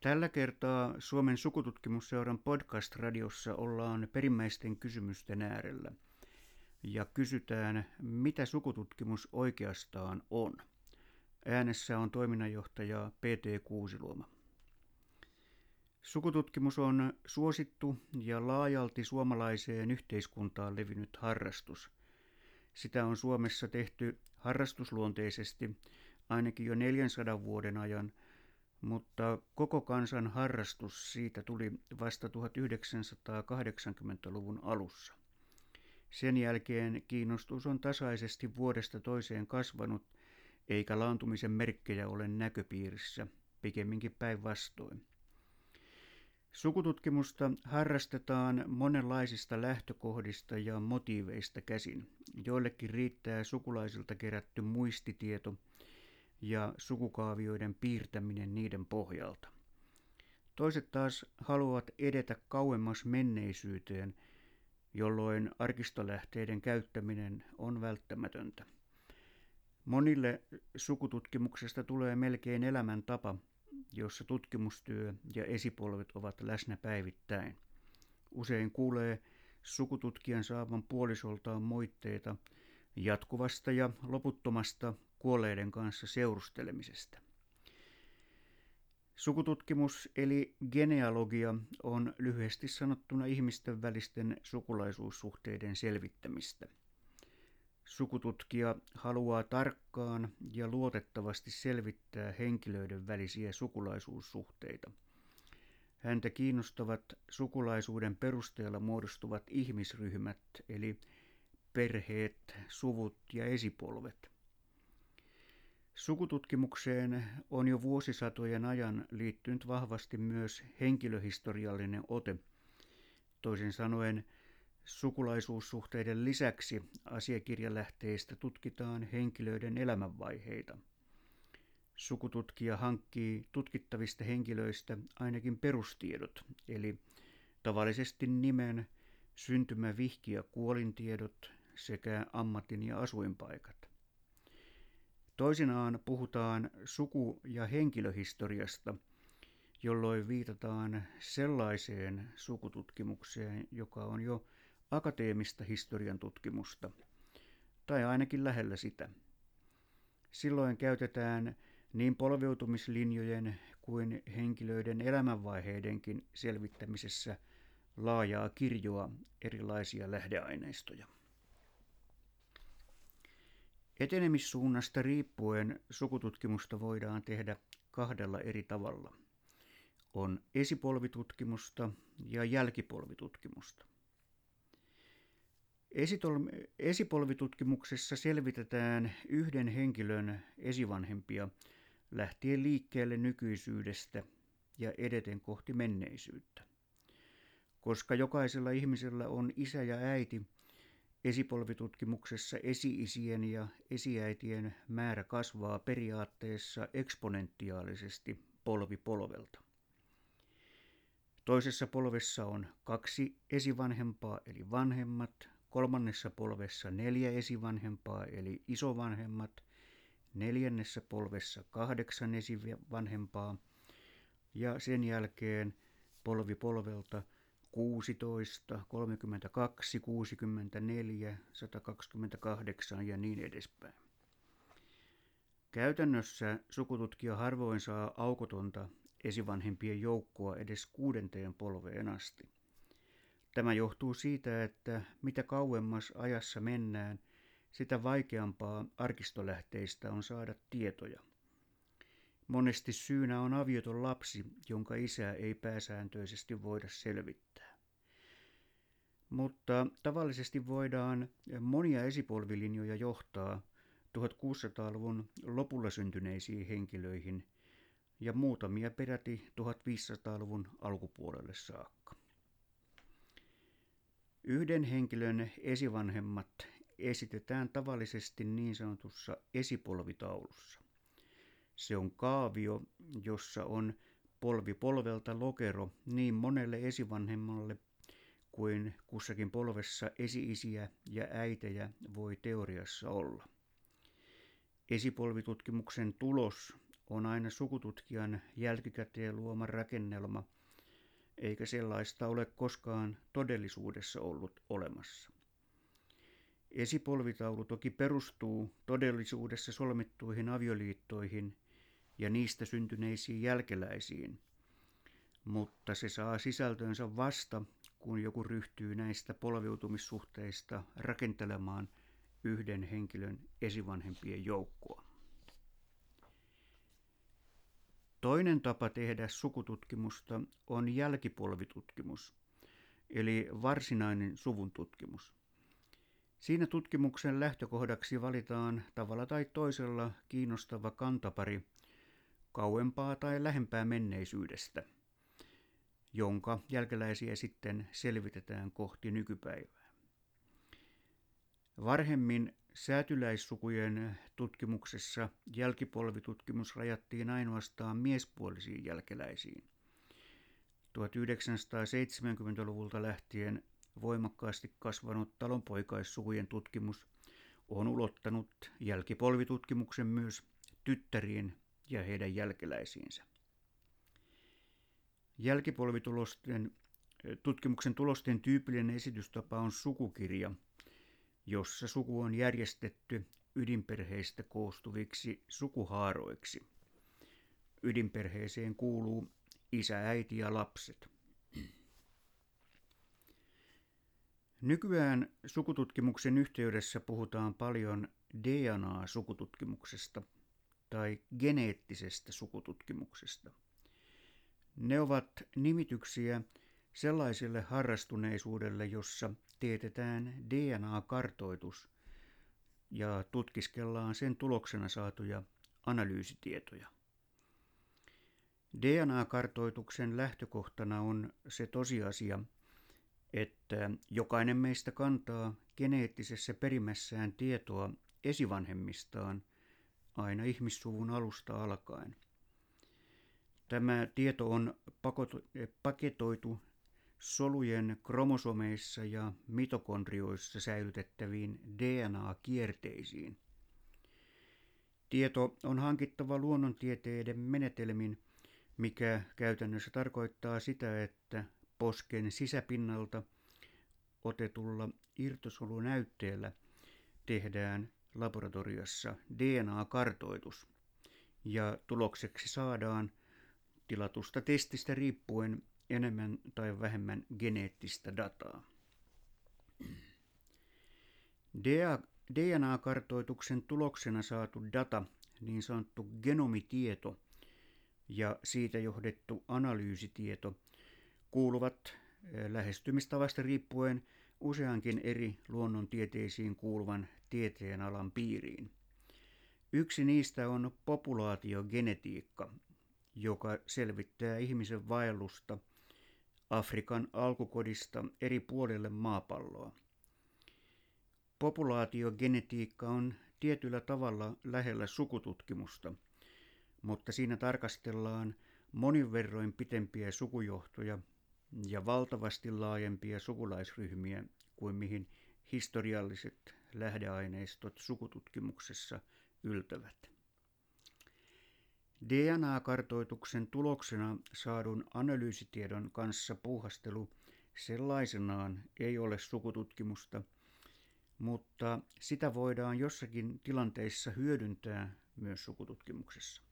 Tällä kertaa Suomen sukututkimusseuran podcast-radiossa ollaan perimmäisten kysymysten äärellä ja kysytään, mitä sukututkimus oikeastaan on. Äänessä on toiminnanjohtaja PT Kuusiluoma. Sukututkimus on suosittu ja laajalti suomalaiseen yhteiskuntaan levinnyt harrastus. Sitä on Suomessa tehty harrastusluonteisesti ainakin jo 400 vuoden ajan – mutta koko kansan harrastus siitä tuli vasta 1980-luvun alussa. Sen jälkeen kiinnostus on tasaisesti vuodesta toiseen kasvanut, eikä laantumisen merkkejä ole näköpiirissä, pikemminkin päinvastoin. Sukututkimusta harrastetaan monenlaisista lähtökohdista ja motiiveista käsin. Joillekin riittää sukulaisilta kerätty muistitieto, ja sukukaavioiden piirtäminen niiden pohjalta. Toiset taas haluavat edetä kauemmas menneisyyteen, jolloin arkistolähteiden käyttäminen on välttämätöntä. Monille sukututkimuksesta tulee melkein elämäntapa, jossa tutkimustyö ja esipolvet ovat läsnä päivittäin. Usein kuulee sukututkijan saavan puolisoltaan moitteita jatkuvasta ja loputtomasta kuolleiden kanssa seurustelemisesta. Sukututkimus eli genealogia on lyhyesti sanottuna ihmisten välisten sukulaisuussuhteiden selvittämistä. Sukututkija haluaa tarkkaan ja luotettavasti selvittää henkilöiden välisiä sukulaisuussuhteita. Häntä kiinnostavat sukulaisuuden perusteella muodostuvat ihmisryhmät, eli perheet, suvut ja esipolvet – Sukututkimukseen on jo vuosisatojen ajan liittynyt vahvasti myös henkilöhistoriallinen ote. Toisin sanoen sukulaisuussuhteiden lisäksi asiakirjalähteistä tutkitaan henkilöiden elämänvaiheita. Sukututkija hankkii tutkittavista henkilöistä ainakin perustiedot, eli tavallisesti nimen, syntymävihki ja kuolintiedot sekä ammatin ja asuinpaikat. Toisinaan puhutaan suku- ja henkilöhistoriasta, jolloin viitataan sellaiseen sukututkimukseen, joka on jo akateemista historian tutkimusta, tai ainakin lähellä sitä. Silloin käytetään niin polveutumislinjojen kuin henkilöiden elämänvaiheidenkin selvittämisessä laajaa kirjoa erilaisia lähdeaineistoja. Etenemissuunnasta riippuen sukututkimusta voidaan tehdä kahdella eri tavalla. On esipolvitutkimusta ja jälkipolvitutkimusta. Esipolvitutkimuksessa selvitetään yhden henkilön esivanhempia lähtien liikkeelle nykyisyydestä ja edeten kohti menneisyyttä. Koska jokaisella ihmisellä on isä ja äiti, Esipolvitutkimuksessa esi-isien ja esiäitien määrä kasvaa periaatteessa eksponentiaalisesti polvi polvelta. Toisessa polvessa on kaksi esivanhempaa eli vanhemmat, kolmannessa polvessa neljä esivanhempaa eli isovanhemmat, neljännessä polvessa kahdeksan esivanhempaa. Ja sen jälkeen polvi polvelta – 16, 32, 64, 128 ja niin edespäin. Käytännössä sukututkija harvoin saa aukotonta esivanhempien joukkoa edes kuudenteen polveen asti. Tämä johtuu siitä, että mitä kauemmas ajassa mennään, sitä vaikeampaa arkistolähteistä on saada tietoja. Monesti syynä on avioton lapsi, jonka isää ei pääsääntöisesti voida selvittää. Mutta tavallisesti voidaan monia esipolvilinjoja johtaa 1600-luvun lopulla syntyneisiin henkilöihin ja muutamia peräti 1500-luvun alkupuolelle saakka. Yhden henkilön esivanhemmat esitetään tavallisesti niin sanotussa esipolvitaulussa. Se on kaavio, jossa on polvi polvelta lokero niin monelle esivanhemmalle kuin kussakin polvessa esi-isiä ja äitejä voi teoriassa olla. Esipolvitutkimuksen tulos on aina sukututkijan jälkikäteen luoma rakennelma, eikä sellaista ole koskaan todellisuudessa ollut olemassa. Esipolvitaulu toki perustuu todellisuudessa solmittuihin avioliittoihin ja niistä syntyneisiin jälkeläisiin, mutta se saa sisältönsä vasta, kun joku ryhtyy näistä polviutumissuhteista rakentelemaan yhden henkilön esivanhempien joukkoa. Toinen tapa tehdä sukututkimusta on jälkipolvitutkimus, eli varsinainen suvun tutkimus. Siinä tutkimuksen lähtökohdaksi valitaan tavalla tai toisella kiinnostava kantapari kauempaa tai lähempää menneisyydestä, jonka jälkeläisiä sitten selvitetään kohti nykypäivää. Varhemmin säätyläissukujen tutkimuksessa jälkipolvitutkimus rajattiin ainoastaan miespuolisiin jälkeläisiin. 1970-luvulta lähtien voimakkaasti kasvanut talonpoikaissukujen tutkimus on ulottanut jälkipolvitutkimuksen myös tyttäriin ja heidän jälkeläisiinsä. Jälkipolvitulosten tutkimuksen tulosten tyypillinen esitystapa on sukukirja, jossa suku on järjestetty ydinperheistä koostuviksi sukuhaaroiksi. Ydinperheeseen kuuluu isä, äiti ja lapset. Nykyään sukututkimuksen yhteydessä puhutaan paljon DNA-sukututkimuksesta tai geneettisestä sukututkimuksesta. Ne ovat nimityksiä sellaiselle harrastuneisuudelle, jossa teetetään DNA-kartoitus ja tutkiskellaan sen tuloksena saatuja analyysitietoja. DNA-kartoituksen lähtökohtana on se tosiasia, että jokainen meistä kantaa geneettisessä perimässään tietoa esivanhemmistaan aina ihmissuvun alusta alkaen. Tämä tieto on paketoitu solujen kromosomeissa ja mitokondrioissa säilytettäviin DNA-kierteisiin. Tieto on hankittava luonnontieteiden menetelmin, mikä käytännössä tarkoittaa sitä, että posken sisäpinnalta otetulla irtosolunäytteellä tehdään laboratoriossa DNA-kartoitus ja tulokseksi saadaan tilatusta testistä riippuen enemmän tai vähemmän geneettistä dataa. DNA-kartoituksen tuloksena saatu data, niin sanottu genomitieto ja siitä johdettu analyysitieto, kuuluvat eh, lähestymistavasta riippuen useankin eri luonnontieteisiin kuuluvan tieteenalan piiriin. Yksi niistä on populaatiogenetiikka, joka selvittää ihmisen vaellusta Afrikan alkukodista eri puolille maapalloa. Populaatiogenetiikka on tietyllä tavalla lähellä sukututkimusta, mutta siinä tarkastellaan monin verroin pitempiä sukujohtoja ja valtavasti laajempia sukulaisryhmiä kuin mihin historialliset lähdeaineistot sukututkimuksessa yltävät. DNA-kartoituksen tuloksena saadun analyysitiedon kanssa puuhastelu sellaisenaan ei ole sukututkimusta, mutta sitä voidaan jossakin tilanteissa hyödyntää myös sukututkimuksessa.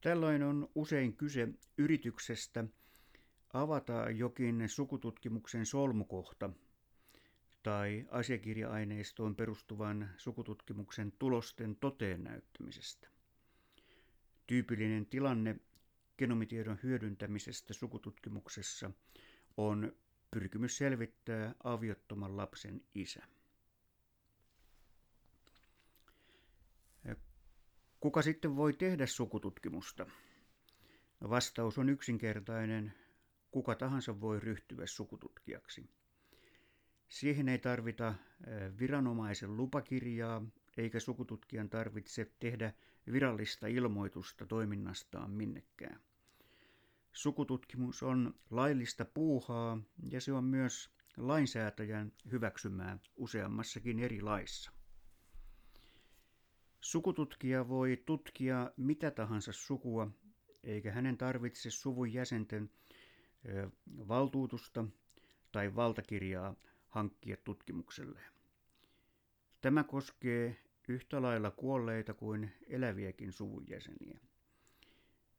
Tällöin on usein kyse yrityksestä avata jokin sukututkimuksen solmukohta tai asiakirja-aineistoon perustuvan sukututkimuksen tulosten toteen näyttämisestä. Tyypillinen tilanne genomitiedon hyödyntämisestä sukututkimuksessa on pyrkimys selvittää aviottoman lapsen isä. Kuka sitten voi tehdä sukututkimusta? Vastaus on yksinkertainen. Kuka tahansa voi ryhtyä sukututkijaksi. Siihen ei tarvita viranomaisen lupakirjaa, eikä sukututkijan tarvitse tehdä virallista ilmoitusta toiminnastaan minnekään. Sukututkimus on laillista puuhaa ja se on myös lainsäätäjän hyväksymää useammassakin eri laissa. Sukututkija voi tutkia mitä tahansa sukua, eikä hänen tarvitse suvun jäsenten valtuutusta tai valtakirjaa hankkia tutkimukselleen. Tämä koskee yhtä lailla kuolleita kuin eläviäkin suvun jäseniä.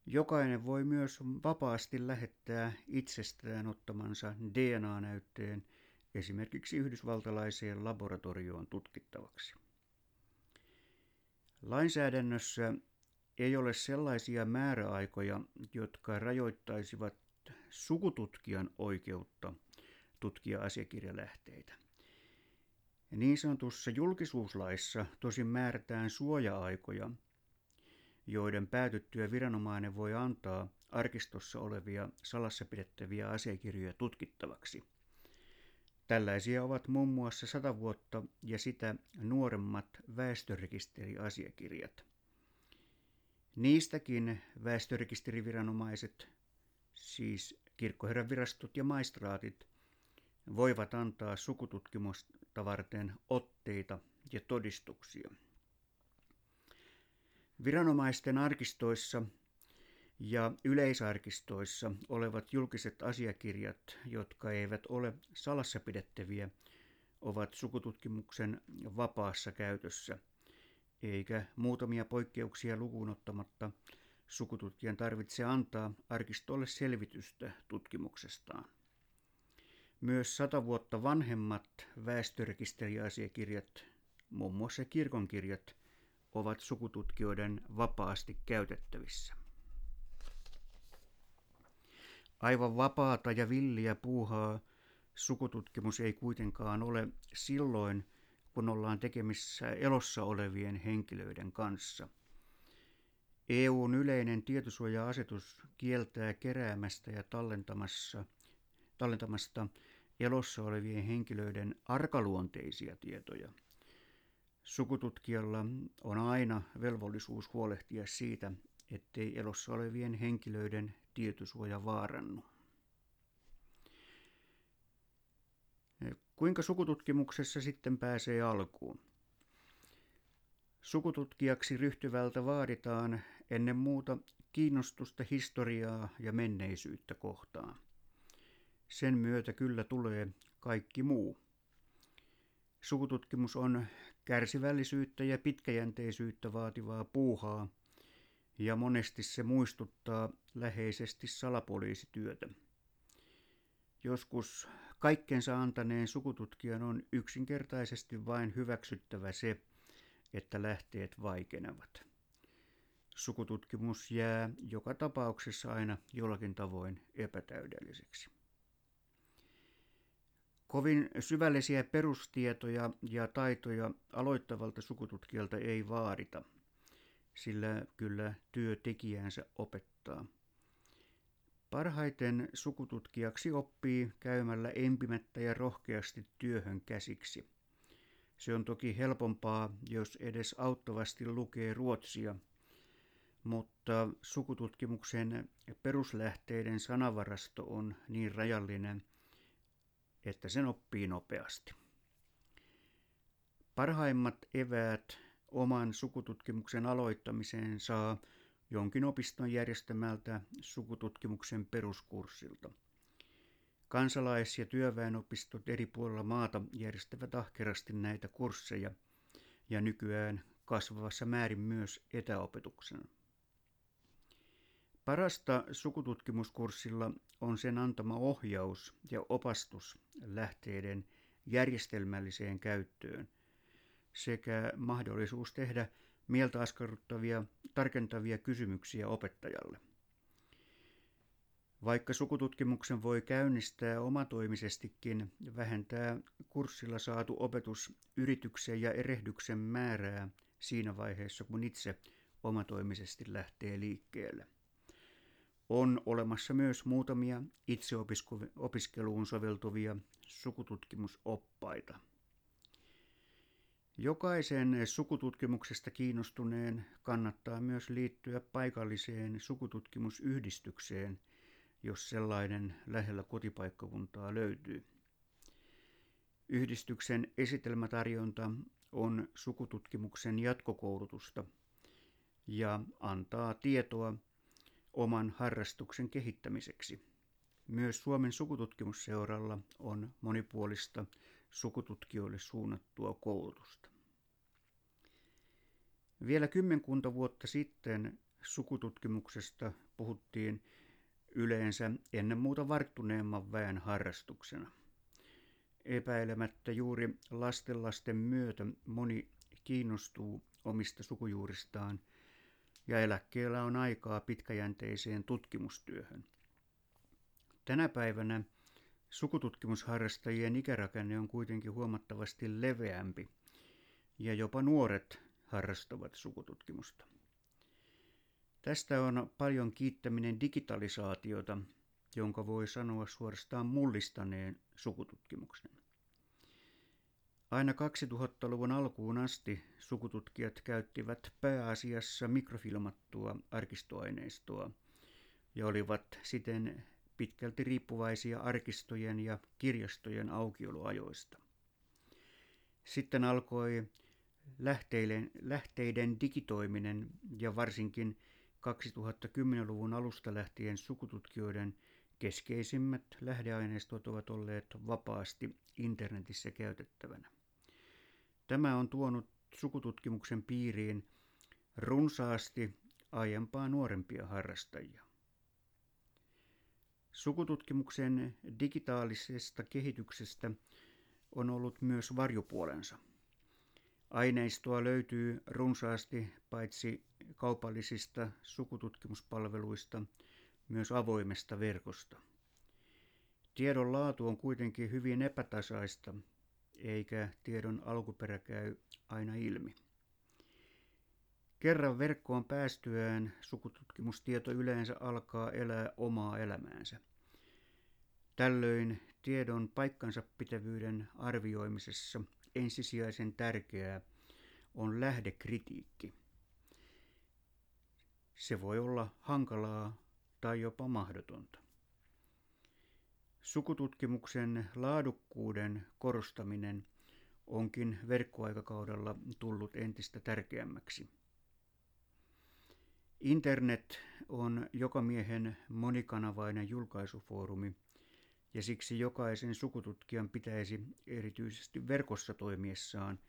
Jokainen voi myös vapaasti lähettää itsestään ottamansa DNA-näytteen esimerkiksi yhdysvaltalaiseen laboratorioon tutkittavaksi. Lainsäädännössä ei ole sellaisia määräaikoja, jotka rajoittaisivat sukututkijan oikeutta tutkia asiakirjalähteitä. Niin sanotussa julkisuuslaissa tosin määrätään suoja-aikoja, joiden päätyttyä viranomainen voi antaa arkistossa olevia salassa pidettäviä asiakirjoja tutkittavaksi. Tällaisia ovat muun muassa sata vuotta ja sitä nuoremmat väestörekisteriasiakirjat. Niistäkin väestörekisteriviranomaiset, siis kirkkoherran virastot ja maistraatit, voivat antaa sukututkimusta varten otteita ja todistuksia. Viranomaisten arkistoissa ja yleisarkistoissa olevat julkiset asiakirjat, jotka eivät ole salassa pidettäviä, ovat sukututkimuksen vapaassa käytössä, eikä muutamia poikkeuksia lukuun ottamatta sukututkijan tarvitse antaa arkistolle selvitystä tutkimuksestaan. Myös sata vuotta vanhemmat väestörekisteriasiakirjat, muun muassa kirkonkirjat, ovat sukututkijoiden vapaasti käytettävissä. Aivan vapaata ja villiä puuhaa sukututkimus ei kuitenkaan ole silloin, kun ollaan tekemissä elossa olevien henkilöiden kanssa. EUn yleinen tietosuoja-asetus kieltää keräämästä ja tallentamassa, tallentamasta elossa olevien henkilöiden arkaluonteisia tietoja. Sukututkijalla on aina velvollisuus huolehtia siitä, ettei elossa olevien henkilöiden tietosuoja vaarannu. Kuinka sukututkimuksessa sitten pääsee alkuun? Sukututkijaksi ryhtyvältä vaaditaan ennen muuta kiinnostusta historiaa ja menneisyyttä kohtaan. Sen myötä kyllä tulee kaikki muu. Sukututkimus on kärsivällisyyttä ja pitkäjänteisyyttä vaativaa puuhaa, ja monesti se muistuttaa läheisesti salapoliisityötä. Joskus kaikkensa antaneen sukututkijan on yksinkertaisesti vain hyväksyttävä se, että lähteet vaikenevat. Sukututkimus jää joka tapauksessa aina jollakin tavoin epätäydelliseksi. Kovin syvällisiä perustietoja ja taitoja aloittavalta sukututkijalta ei vaadita, sillä kyllä työ tekijänsä opettaa. Parhaiten sukututkijaksi oppii käymällä empimättä ja rohkeasti työhön käsiksi. Se on toki helpompaa, jos edes auttavasti lukee ruotsia, mutta sukututkimuksen peruslähteiden sanavarasto on niin rajallinen – että sen oppii nopeasti. Parhaimmat eväät oman sukututkimuksen aloittamiseen saa jonkin opiston järjestämältä sukututkimuksen peruskurssilta. Kansalais- ja työväenopistot eri puolilla maata järjestävät ahkerasti näitä kursseja ja nykyään kasvavassa määrin myös etäopetuksena. Parasta sukututkimuskurssilla on sen antama ohjaus ja opastus lähteiden järjestelmälliseen käyttöön sekä mahdollisuus tehdä mieltä askarruttavia, tarkentavia kysymyksiä opettajalle. Vaikka sukututkimuksen voi käynnistää omatoimisestikin, vähentää kurssilla saatu opetus yrityksen ja erehdyksen määrää siinä vaiheessa, kun itse omatoimisesti lähtee liikkeelle. On olemassa myös muutamia itseopiskeluun soveltuvia sukututkimusoppaita. Jokaisen sukututkimuksesta kiinnostuneen kannattaa myös liittyä paikalliseen sukututkimusyhdistykseen, jos sellainen lähellä kotipaikkakuntaa löytyy. Yhdistyksen esitelmätarjonta on sukututkimuksen jatkokoulutusta ja antaa tietoa oman harrastuksen kehittämiseksi. Myös Suomen sukututkimusseuralla on monipuolista sukututkijoille suunnattua koulutusta. Vielä kymmenkunta vuotta sitten sukututkimuksesta puhuttiin yleensä ennen muuta varttuneemman väen harrastuksena. Epäilemättä juuri lastenlasten myötä moni kiinnostuu omista sukujuuristaan ja eläkkeellä on aikaa pitkäjänteiseen tutkimustyöhön. Tänä päivänä sukututkimusharrastajien ikärakenne on kuitenkin huomattavasti leveämpi ja jopa nuoret harrastavat sukututkimusta. Tästä on paljon kiittäminen digitalisaatiota, jonka voi sanoa suorastaan mullistaneen sukututkimuksen. Aina 2000-luvun alkuun asti sukututkijat käyttivät pääasiassa mikrofilmattua arkistoaineistoa ja olivat siten pitkälti riippuvaisia arkistojen ja kirjastojen aukioloajoista. Sitten alkoi lähteiden, lähteiden digitoiminen ja varsinkin 2010-luvun alusta lähtien sukututkijoiden keskeisimmät lähdeaineistot ovat olleet vapaasti internetissä käytettävänä. Tämä on tuonut sukututkimuksen piiriin runsaasti aiempaa nuorempia harrastajia. Sukututkimuksen digitaalisesta kehityksestä on ollut myös varjopuolensa. Aineistoa löytyy runsaasti paitsi kaupallisista sukututkimuspalveluista, myös avoimesta verkosta. Tiedon laatu on kuitenkin hyvin epätasaista, eikä tiedon alkuperä käy aina ilmi. Kerran verkkoon päästyään sukututkimustieto yleensä alkaa elää omaa elämäänsä. Tällöin tiedon paikkansa pitävyyden arvioimisessa ensisijaisen tärkeää on lähdekritiikki. Se voi olla hankalaa tai jopa mahdotonta. Sukututkimuksen laadukkuuden korostaminen onkin verkkoaikakaudella tullut entistä tärkeämmäksi. Internet on jokamiehen monikanavainen julkaisufoorumi ja siksi jokaisen sukututkijan pitäisi erityisesti verkossa toimiessaan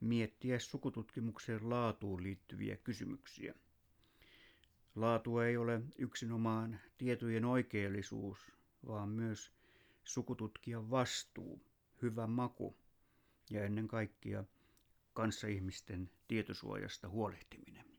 miettiä sukututkimuksen laatuun liittyviä kysymyksiä. Laatu ei ole yksinomaan tietojen oikeellisuus, vaan myös sukututkijan vastuu, hyvä maku ja ennen kaikkea kanssaihmisten tietosuojasta huolehtiminen.